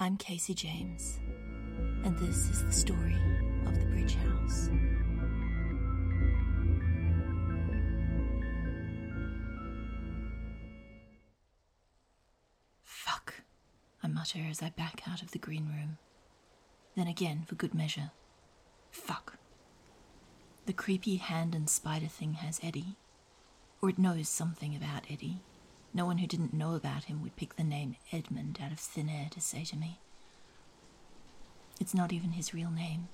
I'm Casey James, and this is the story of the Bridge House. Fuck, I mutter as I back out of the green room. Then again, for good measure. Fuck. The creepy hand and spider thing has Eddie. Or it knows something about Eddie. No one who didn't know about him would pick the name Edmund out of thin air to say to me. It's not even his real name.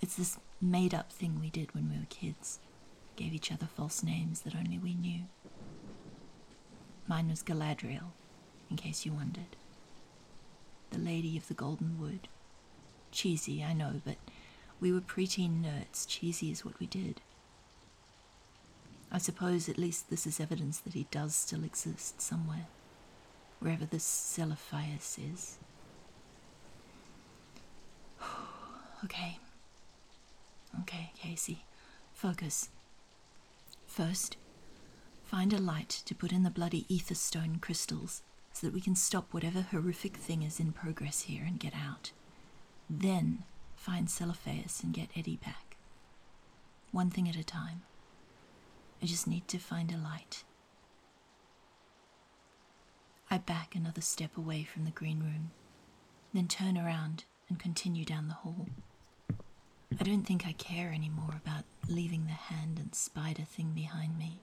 It's this made up thing we did when we were kids. Gave each other false names that only we knew. Mine was Galadriel, in case you wondered. The Lady of the Golden Wood. Cheesy, I know, but we were preteen nerds. Cheesy is what we did. I suppose at least this is evidence that he does still exist somewhere, wherever this Celophaeus is. okay. Okay, Casey. Focus. First, find a light to put in the bloody ether stone crystals so that we can stop whatever horrific thing is in progress here and get out. Then find Celophaeus and get Eddie back. One thing at a time. I just need to find a light. I back another step away from the green room, then turn around and continue down the hall. I don't think I care anymore about leaving the hand and spider thing behind me.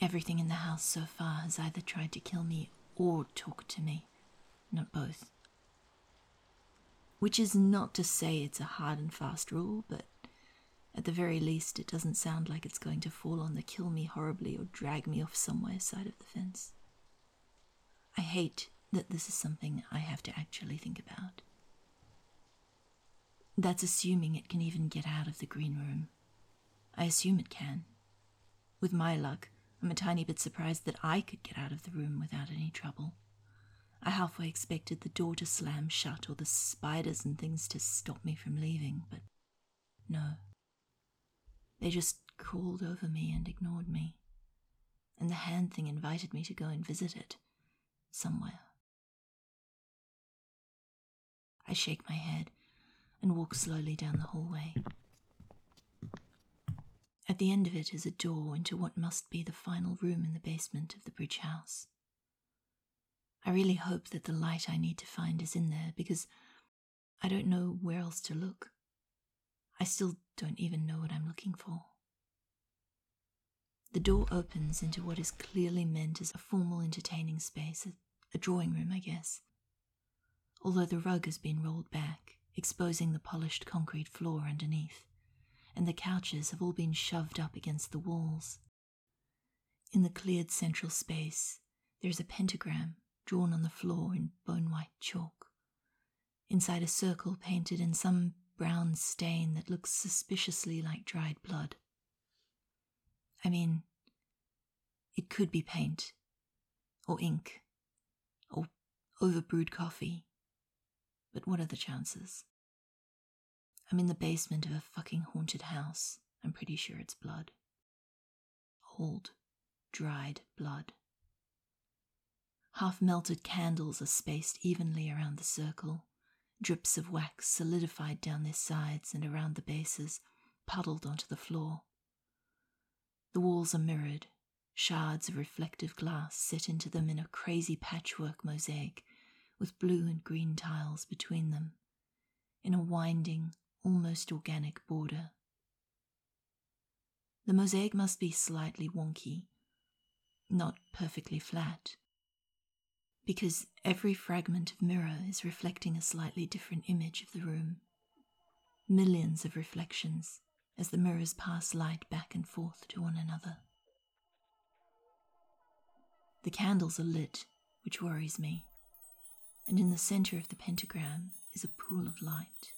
Everything in the house so far has either tried to kill me or talk to me, not both. Which is not to say it's a hard and fast rule, but at the very least, it doesn't sound like it's going to fall on the kill me horribly or drag me off somewhere side of the fence. I hate that this is something I have to actually think about. That's assuming it can even get out of the green room. I assume it can. With my luck, I'm a tiny bit surprised that I could get out of the room without any trouble. I halfway expected the door to slam shut or the spiders and things to stop me from leaving, but no. They just crawled over me and ignored me. And the hand thing invited me to go and visit it somewhere. I shake my head and walk slowly down the hallway. At the end of it is a door into what must be the final room in the basement of the bridge house. I really hope that the light I need to find is in there because I don't know where else to look. I still don't even know what I'm looking for. The door opens into what is clearly meant as a formal entertaining space, a, a drawing room, I guess. Although the rug has been rolled back, exposing the polished concrete floor underneath, and the couches have all been shoved up against the walls. In the cleared central space, there is a pentagram drawn on the floor in bone white chalk. Inside a circle painted in some brown stain that looks suspiciously like dried blood. I mean, it could be paint, or ink, or overbrewed coffee. But what are the chances? I'm in the basement of a fucking haunted house. I'm pretty sure it's blood. Old, dried blood. Half melted candles are spaced evenly around the circle, Drips of wax solidified down their sides and around the bases, puddled onto the floor. The walls are mirrored, shards of reflective glass set into them in a crazy patchwork mosaic with blue and green tiles between them, in a winding, almost organic border. The mosaic must be slightly wonky, not perfectly flat, because every fragment of mirror is reflecting a slightly different image of the room. Millions of reflections as the mirrors pass light back and forth to one another. The candles are lit, which worries me, and in the center of the pentagram is a pool of light.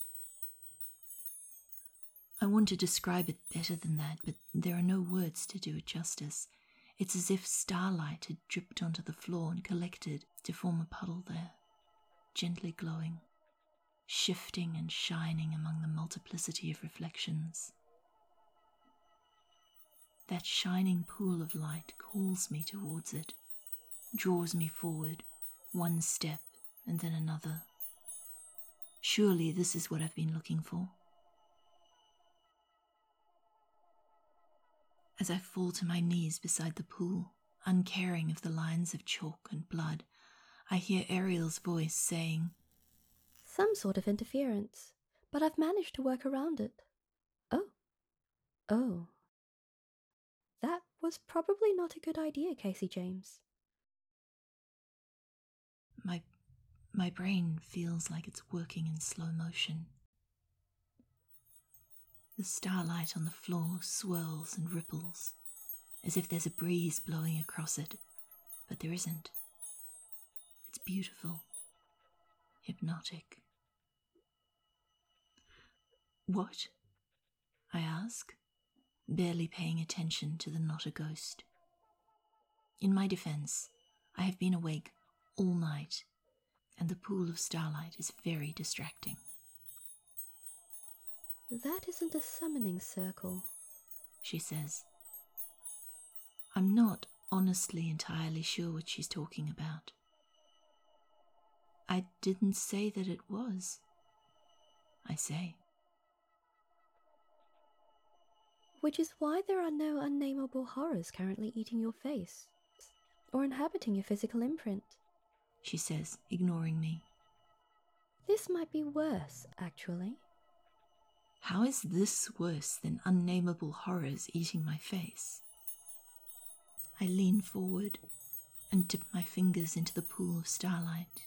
I want to describe it better than that, but there are no words to do it justice. It's as if starlight had dripped onto the floor and collected to form a puddle there, gently glowing, shifting and shining among the multiplicity of reflections. That shining pool of light calls me towards it, draws me forward, one step and then another. Surely this is what I've been looking for. As I fall to my knees beside the pool, uncaring of the lines of chalk and blood, I hear Ariel's voice saying, Some sort of interference, but I've managed to work around it. Oh. Oh. That was probably not a good idea, Casey James. My my brain feels like it's working in slow motion. The starlight on the floor swirls and ripples, as if there's a breeze blowing across it, but there isn't. It's beautiful, hypnotic. What? I ask, barely paying attention to the not a ghost. In my defense, I have been awake all night, and the pool of starlight is very distracting. That isn't a summoning circle, she says. I'm not honestly entirely sure what she's talking about. I didn't say that it was, I say. Which is why there are no unnameable horrors currently eating your face or inhabiting your physical imprint, she says, ignoring me. This might be worse, actually. How is this worse than unnameable horrors eating my face? I lean forward and dip my fingers into the pool of starlight.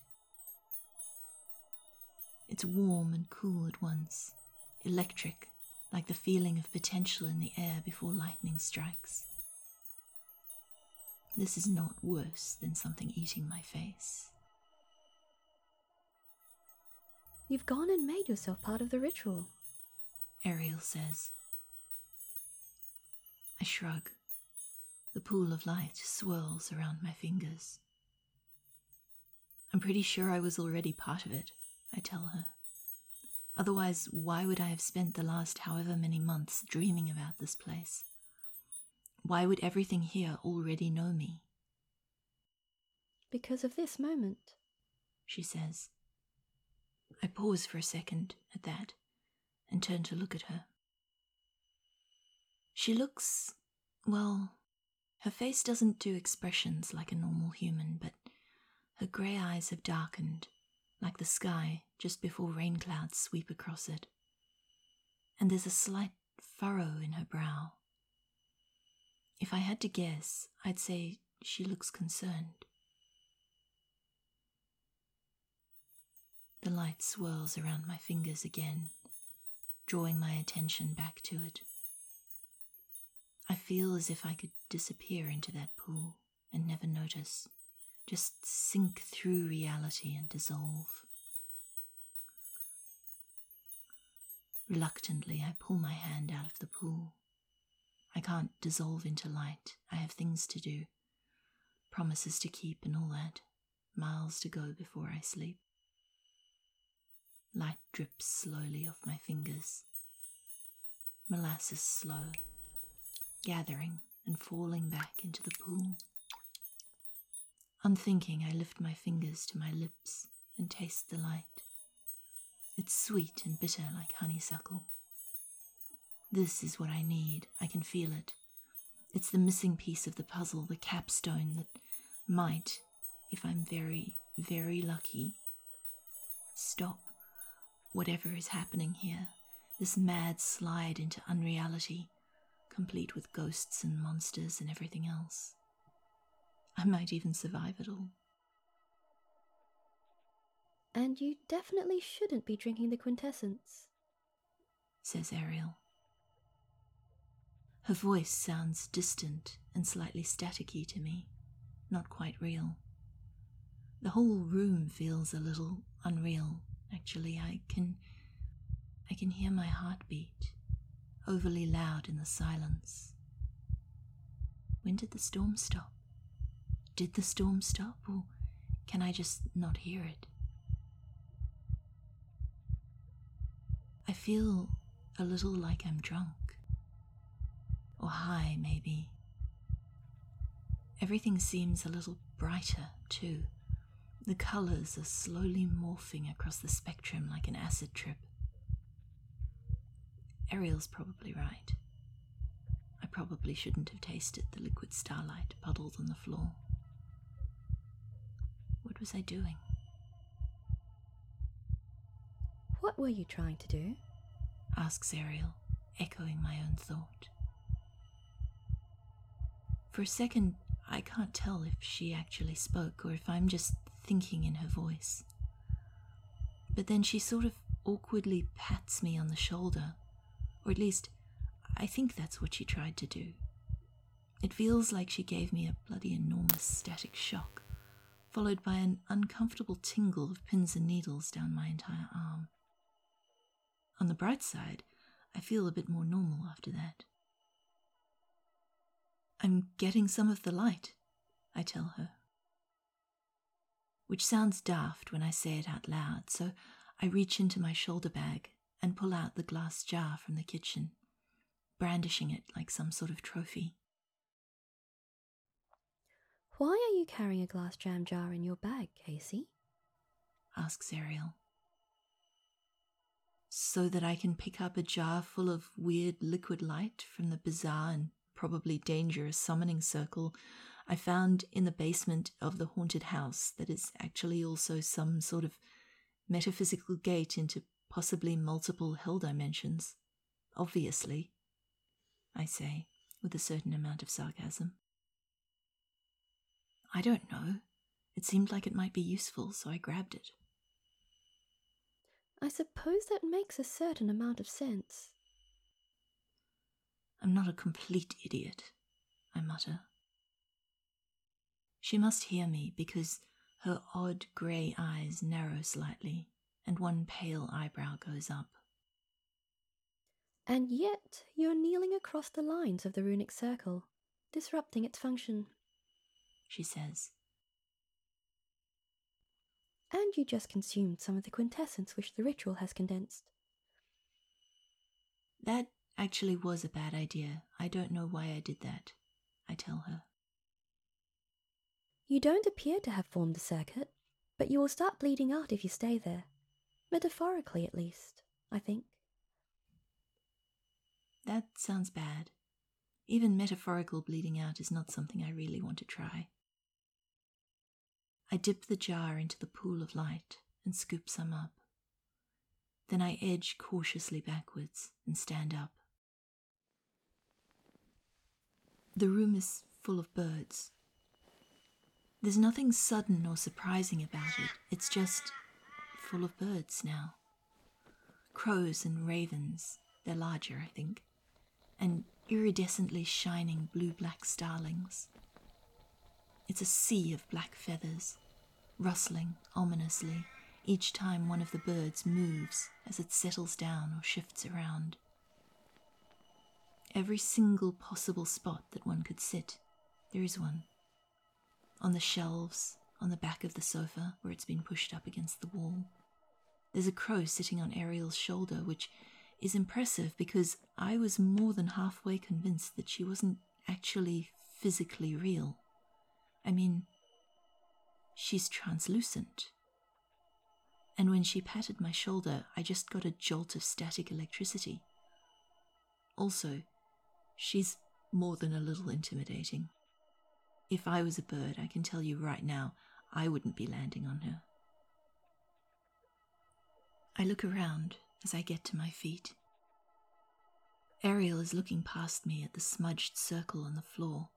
It's warm and cool at once, electric, like the feeling of potential in the air before lightning strikes. This is not worse than something eating my face. You've gone and made yourself part of the ritual, Ariel says. I shrug. The pool of light swirls around my fingers. I'm pretty sure I was already part of it, I tell her. Otherwise, why would I have spent the last however many months dreaming about this place? Why would everything here already know me? Because of this moment, she says. I pause for a second at that and turn to look at her. She looks, well, her face doesn't do expressions like a normal human, but her grey eyes have darkened, like the sky just before rain clouds sweep across it. And there's a slight furrow in her brow. If I had to guess, I'd say she looks concerned. The light swirls around my fingers again drawing my attention back to it. I feel as if I could disappear into that pool and never notice, just sink through reality and dissolve. Reluctantly, I pull my hand out of the pool. I can't dissolve into light. I have things to do, promises to keep, and all that, miles to go before I sleep. Light drips slowly off my fingers. Molasses slow, gathering and falling back into the pool. Unthinking, I lift my fingers to my lips and taste the light. It's sweet and bitter like honeysuckle. This is what I need. I can feel it. It's the missing piece of the puzzle, the capstone that might, if I'm very, very lucky, stop whatever is happening here, this mad slide into unreality, complete with ghosts and monsters and everything else. I might even survive it all. And you definitely shouldn't be drinking the quintessence, says Ariel. Her voice sounds distant and slightly staticky to me, not quite real. The whole room feels a little unreal Actually, I can I can hear my heartbeat, overly loud in the silence. When did the storm stop? Did the storm stop, or can I just not hear it? I feel a little like I'm drunk, or high, maybe. Everything seems a little brighter, too, The colours are slowly morphing across the spectrum like an acid trip. Ariel's probably right. I probably shouldn't have tasted the liquid starlight puddled on the floor. What was I doing? What were you trying to do? asks Ariel, echoing my own thought. For a second, I can't tell if she actually spoke or if I'm just thinking in her voice. But then she sort of awkwardly pats me on the shoulder, or at least I think that's what she tried to do. It feels like she gave me a bloody enormous static shock, followed by an uncomfortable tingle of pins and needles down my entire arm. On the bright side, I feel a bit more normal after that. I'm getting some of the light, I tell her. Which sounds daft when I say it out loud, so I reach into my shoulder bag and pull out the glass jar from the kitchen, brandishing it like some sort of trophy. Why are you carrying a glass jam jar in your bag, Casey? asks Ariel so that I can pick up a jar full of weird liquid light from the bizarre and probably dangerous summoning circle I found in the basement of the haunted house that is actually also some sort of metaphysical gate into possibly multiple hell dimensions. Obviously, I say, with a certain amount of sarcasm. I don't know. It seemed like it might be useful, so I grabbed it. I suppose that makes a certain amount of sense. I'm not a complete idiot, I mutter. She must hear me because her odd grey eyes narrow slightly and one pale eyebrow goes up. And yet you're kneeling across the lines of the runic circle, disrupting its function. She says. And you just consumed some of the quintessence which the ritual has condensed. That actually was a bad idea. I don't know why I did that, I tell her. You don't appear to have formed a circuit, but you will start bleeding out if you stay there. Metaphorically, at least, I think. That sounds bad. Even metaphorical bleeding out is not something I really want to try. I dip the jar into the pool of light and scoop some up. Then I edge cautiously backwards and stand up. The room is full of birds. There's nothing sudden or surprising about it, it's just full of birds now. Crows and ravens, they're larger, I think, and iridescently shining blue black starlings. It's a sea of black feathers, rustling ominously each time one of the birds moves as it settles down or shifts around. Every single possible spot that one could sit, there is one. On the shelves, on the back of the sofa where it's been pushed up against the wall. There's a crow sitting on Ariel's shoulder, which is impressive because I was more than halfway convinced that she wasn't actually physically real. I mean, she's translucent. And when she patted my shoulder, I just got a jolt of static electricity. Also, she's more than a little intimidating. If I was a bird, I can tell you right now, I wouldn't be landing on her. I look around as I get to my feet. Ariel is looking past me at the smudged circle on the floor,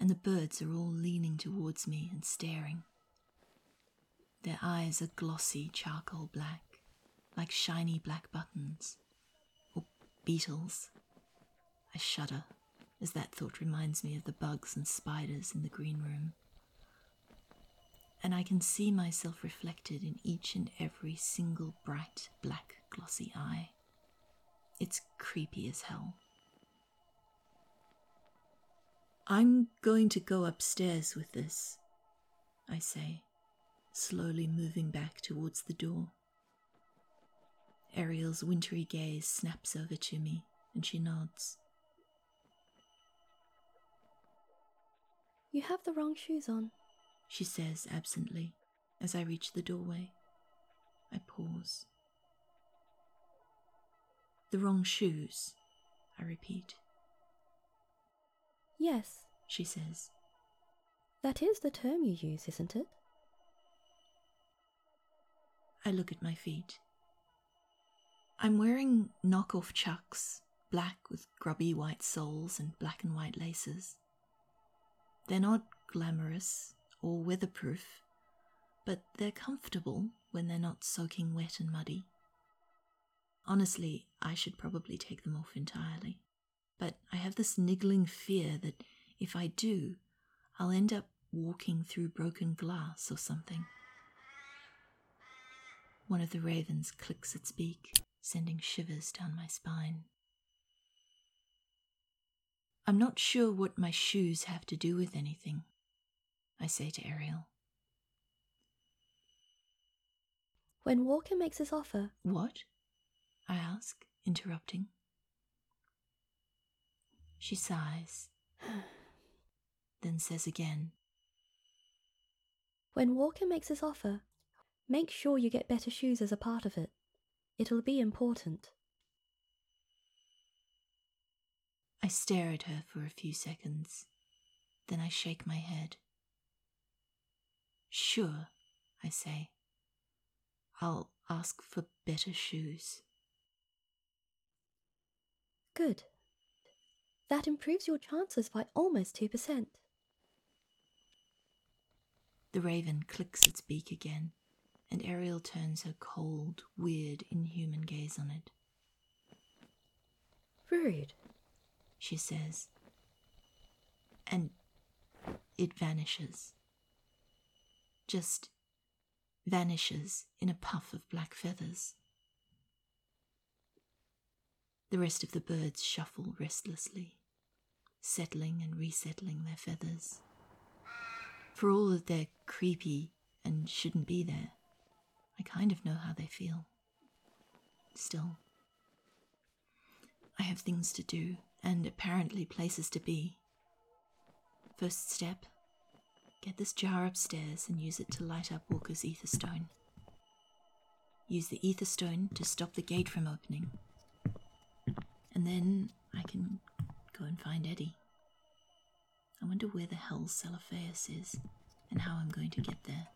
and the birds are all leaning towards me and staring. Their eyes are glossy charcoal black, like shiny black buttons, or beetles. I shudder as that thought reminds me of the bugs and spiders in the green room. And I can see myself reflected in each and every single bright black glossy eye. It's creepy as hell. I'm going to go upstairs with this, I say slowly moving back towards the door. Ariel's wintry gaze snaps over to me, and she nods. You have the wrong shoes on, she says absently, As I reach the doorway, I pause. The wrong shoes, I repeat. Yes, She says, that is the term you use, isn't it? I look at my feet. I'm wearing knockoff chucks, black with grubby white soles and black and white laces. They're not glamorous or weatherproof, but they're comfortable when they're not soaking wet and muddy. Honestly, I should probably take them off entirely, but I have this niggling fear that if I do, I'll end up walking through broken glass or something. One of the ravens clicks its beak, sending shivers down my spine. I'm not sure what my shoes have to do with anything, I say to Ariel. When Walker makes his offer, What? I ask, interrupting. She sighs, then says again, when Walker makes his offer, make sure you get better shoes as a part of it. It'll be important. I stare at her for a few seconds, then I shake my head. Sure, I say. I'll ask for better shoes. Good. That improves your chances by almost 2%. The raven clicks its beak again, and Ariel turns her cold, weird, inhuman gaze on it. Rude. She says. And it vanishes. Just vanishes in a puff of black feathers. The rest of the birds shuffle restlessly, settling and resettling their feathers. For all that they're creepy and shouldn't be there, I kind of know how they feel. Still, I have things to do and apparently places to be. First step get this jar upstairs and use it to light up Walker's ether stone. Use the ether stone to stop the gate from opening. And then I can go and find Eddie. I wonder where the hell Celophaeus is and how I'm going to get there.